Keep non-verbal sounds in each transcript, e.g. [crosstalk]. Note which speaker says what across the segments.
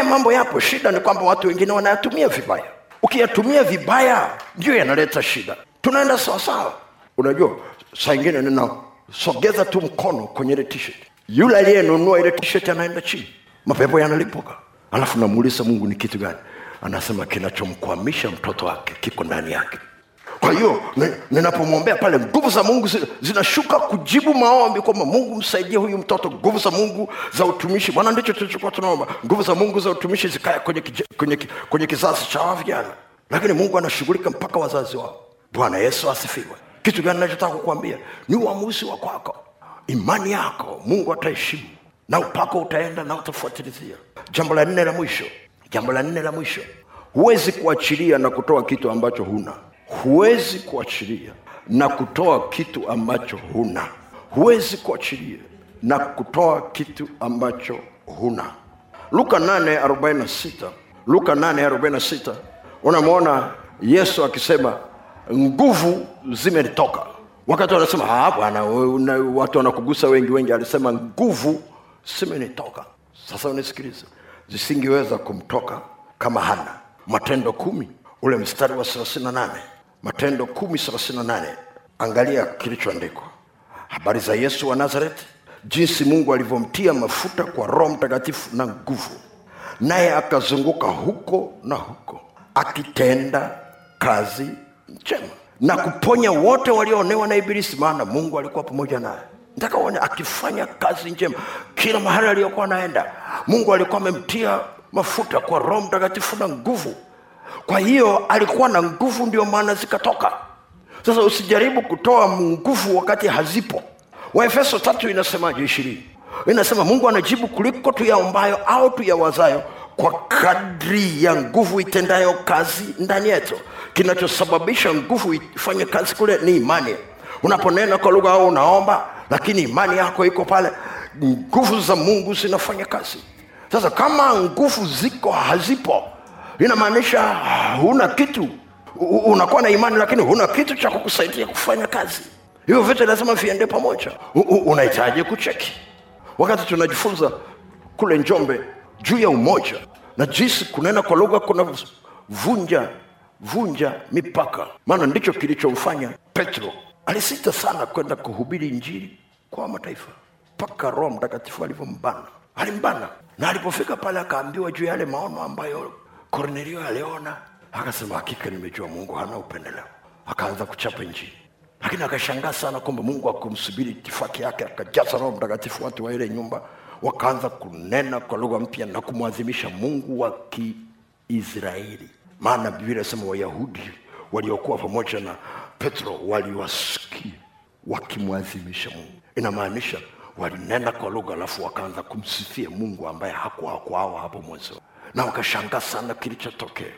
Speaker 1: haya mambo yapo. Shida ni kwamba watu wengine wanayatumia vibaya. Ukiyatumia vibaya ndio yanaleta shida. Tunaenda sawasawa unajua saa ingine ninasogeza tu mkono kwenye ile t-shirt. Yule aliyenunua ile t-shirt anaenda chini. Mapepo yanalipuka. Alafu namuuliza mungu ni kitu gani? Anasema kinachomkwamisha mtoto wake kiko ndani yake kwa hiyo ninapomwombea pale nguvu za mungu zinashuka kujibu maombi kwamba mungu msaidie huyu mtoto nguvu za mungu za utumishi. Bwana ndicho tulichokuwa tunaomba. Nguvu za mungu za utumishi zikae kwenye, kwenye, kwenye kizazi cha hawa vijana. Lakini mungu anashughulika mpaka wazazi wao. Bwana yesu asifiwe. Kitu gani nachotaka kukuambia? Ni uamuzi wa kwako. Imani yako mungu ataheshimu. Na upako utaenda na utafuatilizia. Jambo la nne la mwisho. Jambo la nne la mwisho. Huwezi kuachilia na kutoa kitu ambacho huna huwezi kuachilia na kutoa kitu ambacho huna. Huwezi kuachilia na kutoa kitu ambacho huna. Luka 846 luka 846 unamwona yesu akisema nguvu zimenitoka. Wakati wanasema "Ah, bwana watu wanakugusa wengi wengi alisema nguvu zimenitoka. Sasa unisikilize zisingeweza kumtoka kama hana. Matendo kumi ule mstari wa 38 matendo kumi 38 angalia kilichoandikwa. Habari za yesu wa nazareti jinsi mungu alivyomtia mafuta kwa roho mtakatifu na nguvu naye akazunguka huko na huko akitenda kazi njema na kuponya wote walioonewa na ibilisi maana mungu alikuwa pamoja naye. Nataka uone akifanya kazi njema kila mahali aliyokuwa anaenda. Mungu alikuwa amemtia mafuta kwa roho mtakatifu na nguvu kwa hiyo alikuwa na nguvu ndio maana zikatoka. Sasa usijaribu kutoa nguvu wakati hazipo. Waefeso tatu inasemaje ishirini? Inasema mungu anajibu kuliko tuyaombayo au tuyawazayo kwa kadri ya nguvu itendayo kazi ndani yetu. Kinachosababisha nguvu ifanye kazi kule ni imani. Unaponena kwa lugha au unaomba lakini imani yako iko pale nguvu za mungu zinafanya kazi. Sasa kama nguvu ziko hazipo inamaanisha huna kitu. Unakuwa na imani lakini huna kitu cha kukusaidia kufanya kazi. Hivyo vyote lazima viende pamoja. Unahitaji kucheki. Wakati tunajifunza kule njombe juu ya umoja na jinsi kunena kwa lugha kuna vunja vunja mipaka. Maana ndicho kilichomfanya petro. Alisita sana kwenda kuhubiri injili kwa mataifa. Mpaka roho mtakatifu alivyombana. Alimbana. Na alipofika pale akaambiwa juu ya yale maono ambayo kornelio aliona akasema hakika nimejua mungu hana upendeleo. Akaanza kuchapa injili. Lakini akashangaa sana kwamba mungu akumsubiri itifaki yake akajaza roho mtakatifu watu wa ile nyumba. Wakaanza kunena kwa lugha mpya na kumwadhimisha mungu wa kiisraeli. Maana biblia inasema wayahudi waliokuwa pamoja na petro waliwasikia wakimwadhimisha mungu. Inamaanisha walinena kwa lugha alafu wakaanza kumsifia mungu ambaye hakuwa kwao hapo mwanzo na wakashangaa sana kilichotokea.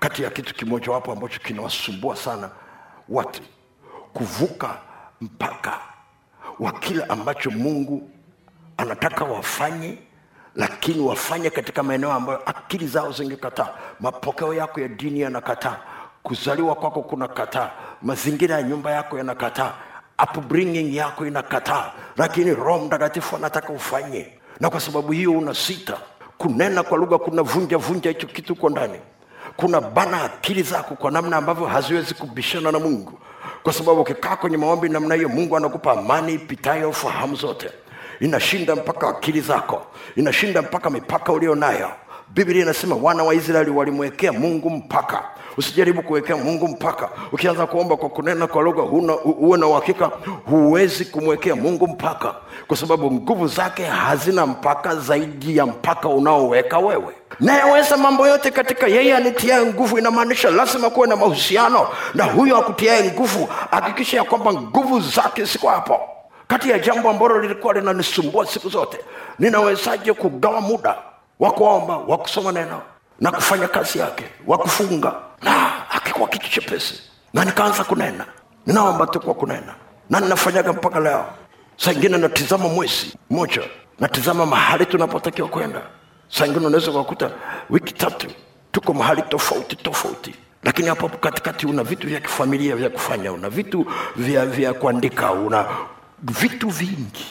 Speaker 1: Kati ya kitu kimojawapo ambacho kinawasumbua sana watu. Kuvuka mpaka wa kile ambacho mungu anataka wafanye lakini wafanye katika maeneo ambayo akili zao zingekataa. Mapokeo yako ya dini yanakataa. Kuzaliwa kwako kuna kataa mazingira ya nyumba yako yanakataa. Upbringing yako inakataa. Lakini roho mtakatifu anataka ufanye. Na kwa sababu hiyo una sita kunena kwa lugha kuna vunja vunja hicho kitu uko ndani. Kuna bana akili zako kwa namna ambavyo haziwezi kubishana na mungu. Kwa sababu ukikaa kwenye maombi namna hiyo mungu anakupa amani ipitayo fahamu zote. Inashinda mpaka akili zako. Inashinda mpaka mipaka ulio nayo biblia inasema wana wa israeli walimwekea mungu mpaka. Usijaribu kuwekea mungu mpaka. Ukianza kuomba kwa kunena kwa lugha huwe uwe na uhakika huwezi kumwekea mungu mpaka. Kwa sababu nguvu zake hazina mpaka zaidi ya mpaka unaoweka wewe. Nayeweza mambo yote katika yeye anitiae nguvu inamaanisha lazima kuwe na mahusiano na huyo akutiae nguvu. Hakikisha ya kwamba nguvu zake ziko hapo. Kati ya jambo ambalo lilikuwa linanisumbua siku zote ninawezaje kugawa muda wa kuomba wa kusoma neno na kufanya kazi yake wa kufunga. Na akikuwa kitu chepesi na nikaanza kunena ninaomba tu kwa kunena. Na ninafanyaga mpaka leo. Saa ingine natizama mwezi mmoja, natizama mahali tunapotakiwa kwenda. Saa ingine unaweza kukuta wiki tatu tuko mahali tofauti tofauti. Lakini hapo katikati una vitu vya kifamilia vya kufanya una vitu vya, vya kuandika una vitu vingi.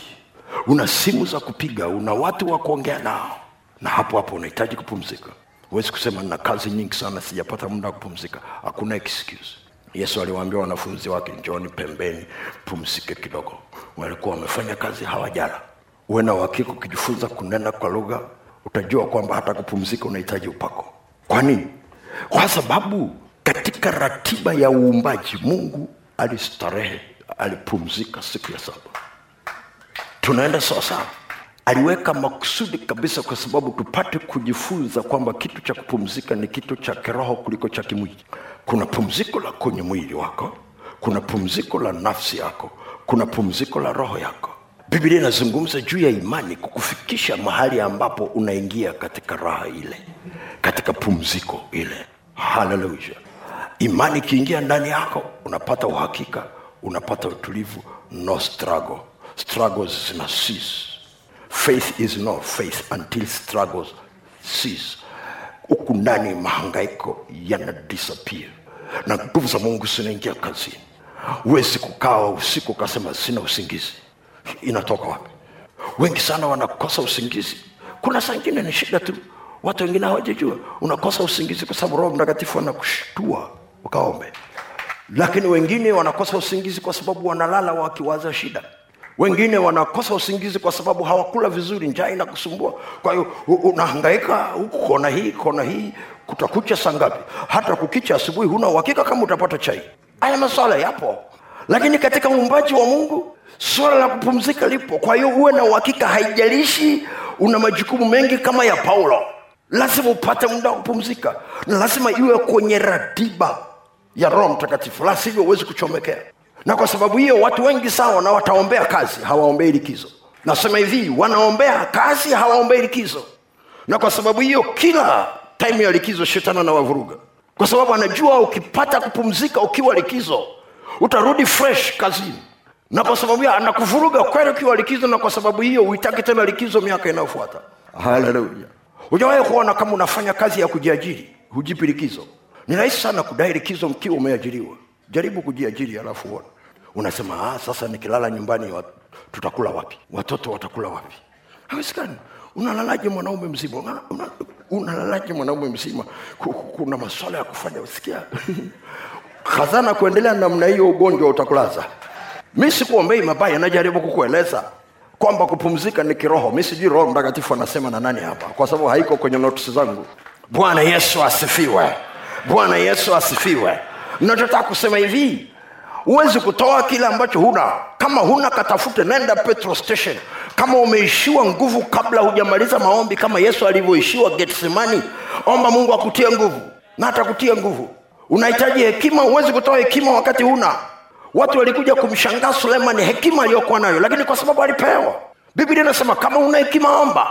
Speaker 1: Una simu za kupiga una watu wa kuongea nao na hapo hapo unahitaji kupumzika. Huwezi kusema nina kazi nyingi sana sijapata muda wa kupumzika. Hakuna excuse. Yesu aliwaambia wanafunzi wake njoni pembeni pumzike kidogo. Walikuwa wamefanya kazi hawajala uwe na uhakika ukijifunza kunena kwa lugha utajua kwamba hata kupumzika unahitaji upako. Kwa nini? Kwa sababu katika ratiba ya uumbaji mungu alistarehe alipumzika siku ya saba. Tunaenda sawasawa aliweka makusudi kabisa kwa sababu tupate kujifunza kwamba kitu cha kupumzika ni kitu cha kiroho kuliko cha kimwili. Kuna pumziko la kwenye mwili wako kuna pumziko la nafsi yako kuna pumziko la roho yako. Biblia inazungumza juu ya imani kukufikisha mahali ambapo unaingia katika raha ile katika pumziko ile. Haleluya imani ikiingia ndani yako unapata uhakika unapata utulivu no struggle. Struggles zina cease faith is not faith until struggles cease. Huku ndani mahangaiko yana disappear. Na nguvu za mungu zinaingia kazini. Huwezi kukaa usiku ukasema sina usingizi. Inatoka wapi? Wengi sana wanakosa usingizi. Kuna saa ingine ni shida tu. Watu wengine hawajajua. Unakosa usingizi kwa sababu roho mtakatifu anakushtua ukaombe. Lakini wengine wanakosa usingizi kwa sababu wanalala wakiwaza shida wengine wanakosa usingizi kwa sababu hawakula vizuri njaa inakusumbua. Kwa hiyo unahangaika huku kona hii kona hii kutakucha saa ngapi? Hata kukicha asubuhi huna uhakika kama utapata chai. Haya maswala yapo. Lakini katika uumbaji wa mungu suala la kupumzika lipo. Kwa hiyo uwe na uhakika haijalishi una majukumu mengi kama ya paulo. Lazima upate muda wa kupumzika. Na lazima iwe kwenye ratiba ya roho mtakatifu. La sivyo huwezi kuchomekea na kwa sababu hiyo watu wengi sawa na wataombea kazi hawaombei likizo. Nasema hivi wanaombea kazi hawaombei likizo. Na kwa sababu hiyo kila taimu ya likizo shetani anawavuruga. Kwa sababu anajua ukipata kupumzika ukiwa likizo utarudi fresh kazini. Na kwa sababu hiyo anakuvuruga kweli ukiwa likizo na kwa sababu hiyo uitaki tena likizo miaka inayofuata. Haleluya hujawahi kuona kama unafanya kazi ya kujiajiri hujipi likizo? Ni rahisi sana kudai likizo mkiwa umeajiriwa. Jaribu kujiajiri halafu uone unasema ah, sasa nikilala nyumbani wat, tutakula wapi? Watoto watakula wapi? Hawezekani unalalaje mwanaume mzima? Una, una, unalalaje mwanaume mzima? Ku- ku- kuna maswala ya kufanya usikia [laughs] khazana kuendelea namna hiyo ugonjwa utakulaza. Mi sikuombei mabaya najaribu kukueleza kwamba kupumzika ni kiroho. Mi sijui roho mtakatifu anasema na nani hapa kwa sababu haiko kwenye notisi zangu. Bwana yesu asifiwe. Bwana yesu asifiwe. Nachotaka kusema hivi huwezi kutoa kile ambacho huna. Kama huna katafute nenda petrol station. Kama umeishiwa nguvu kabla hujamaliza maombi kama yesu alivyoishiwa getsemani omba mungu akutie nguvu na atakutia nguvu. Unahitaji hekima? Huwezi kutoa hekima wakati huna. Watu walikuja kumshangaa sulemani hekima aliyokuwa nayo lakini kwa sababu alipewa. Biblia inasema kama una hekima omba.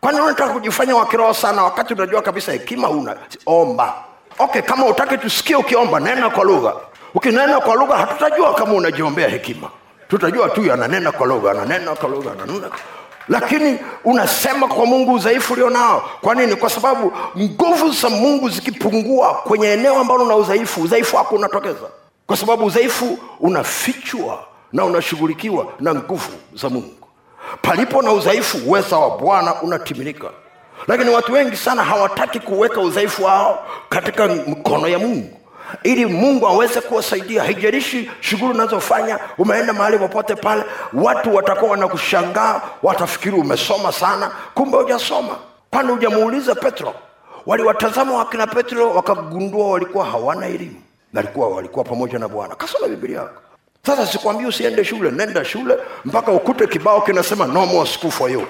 Speaker 1: Kwani unataka kujifanya wakiroho sana wakati unajua kabisa hekima una omba. Okay kama utaki tusikie ukiomba nena kwa lugha ukinena kwa lugha hatutajua kama unajiombea hekima. Tutajua tu ananena kwa lugha ananena kwa lugha ananena lakini unasema kwa mungu udhaifu ulionao. Kwa nini? Kwa sababu nguvu za mungu zikipungua kwenye eneo ambalo una udhaifu udhaifu wako unatokeza. Kwa sababu udhaifu unafichwa na unashughulikiwa na nguvu za mungu. Palipo na udhaifu uweza wa bwana unatimilika. Lakini watu wengi sana hawataki kuweka udhaifu wao katika mikono ya mungu ili mungu aweze kuwasaidia. Haijalishi shughuli unazofanya umeenda mahali popote pale watu watakuwa wanakushangaa watafikiri umesoma sana kumbe hujasoma. Kwani hujamuuliza petro? Waliwatazama wakina petro wakagundua walikuwa hawana elimu nalikuwa walikuwa pamoja na bwana. Kasoma biblia yako. Sasa sikwambia usiende shule nenda shule mpaka ukute kibao kinasema no more school for you.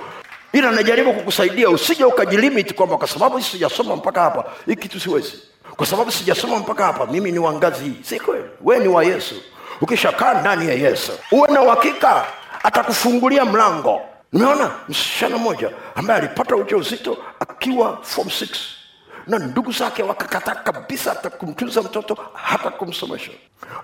Speaker 1: Ila najaribu kukusaidia usije ukajilimit kwamba kwa sababu sijasoma mpaka hapa hii kitu siwezi kwa sababu sijasoma mpaka hapa mimi ni wa ngazi hii si kweli? We ni wa yesu. Ukishakaa ndani ya yesu uwe na uhakika atakufungulia mlango. Nimeona msichana mmoja ambaye alipata ujauzito akiwa form 6 na ndugu zake wakakataa kabisa hata kumtunza mtoto hata kumsomesha.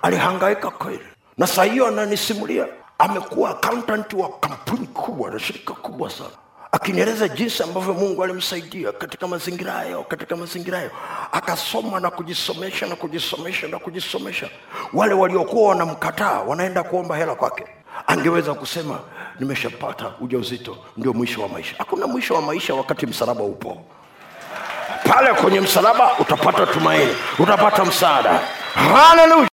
Speaker 1: Alihangaika kweli. Na saa hiyo ananisimulia amekuwa accountant wa kampuni kubwa na shirika kubwa sana akinieleza jinsi ambavyo mungu alimsaidia katika mazingira hayo katika mazingira hayo. Akasoma na kujisomesha na kujisomesha na kujisomesha. Wale waliokuwa wanamkataa wanaenda kuomba hela kwake. Angeweza kusema nimeshapata ujauzito ndio mwisho wa maisha. Hakuna mwisho wa maisha wakati msalaba upo. Pale kwenye msalaba utapata tumaini utapata msaada. Haleluya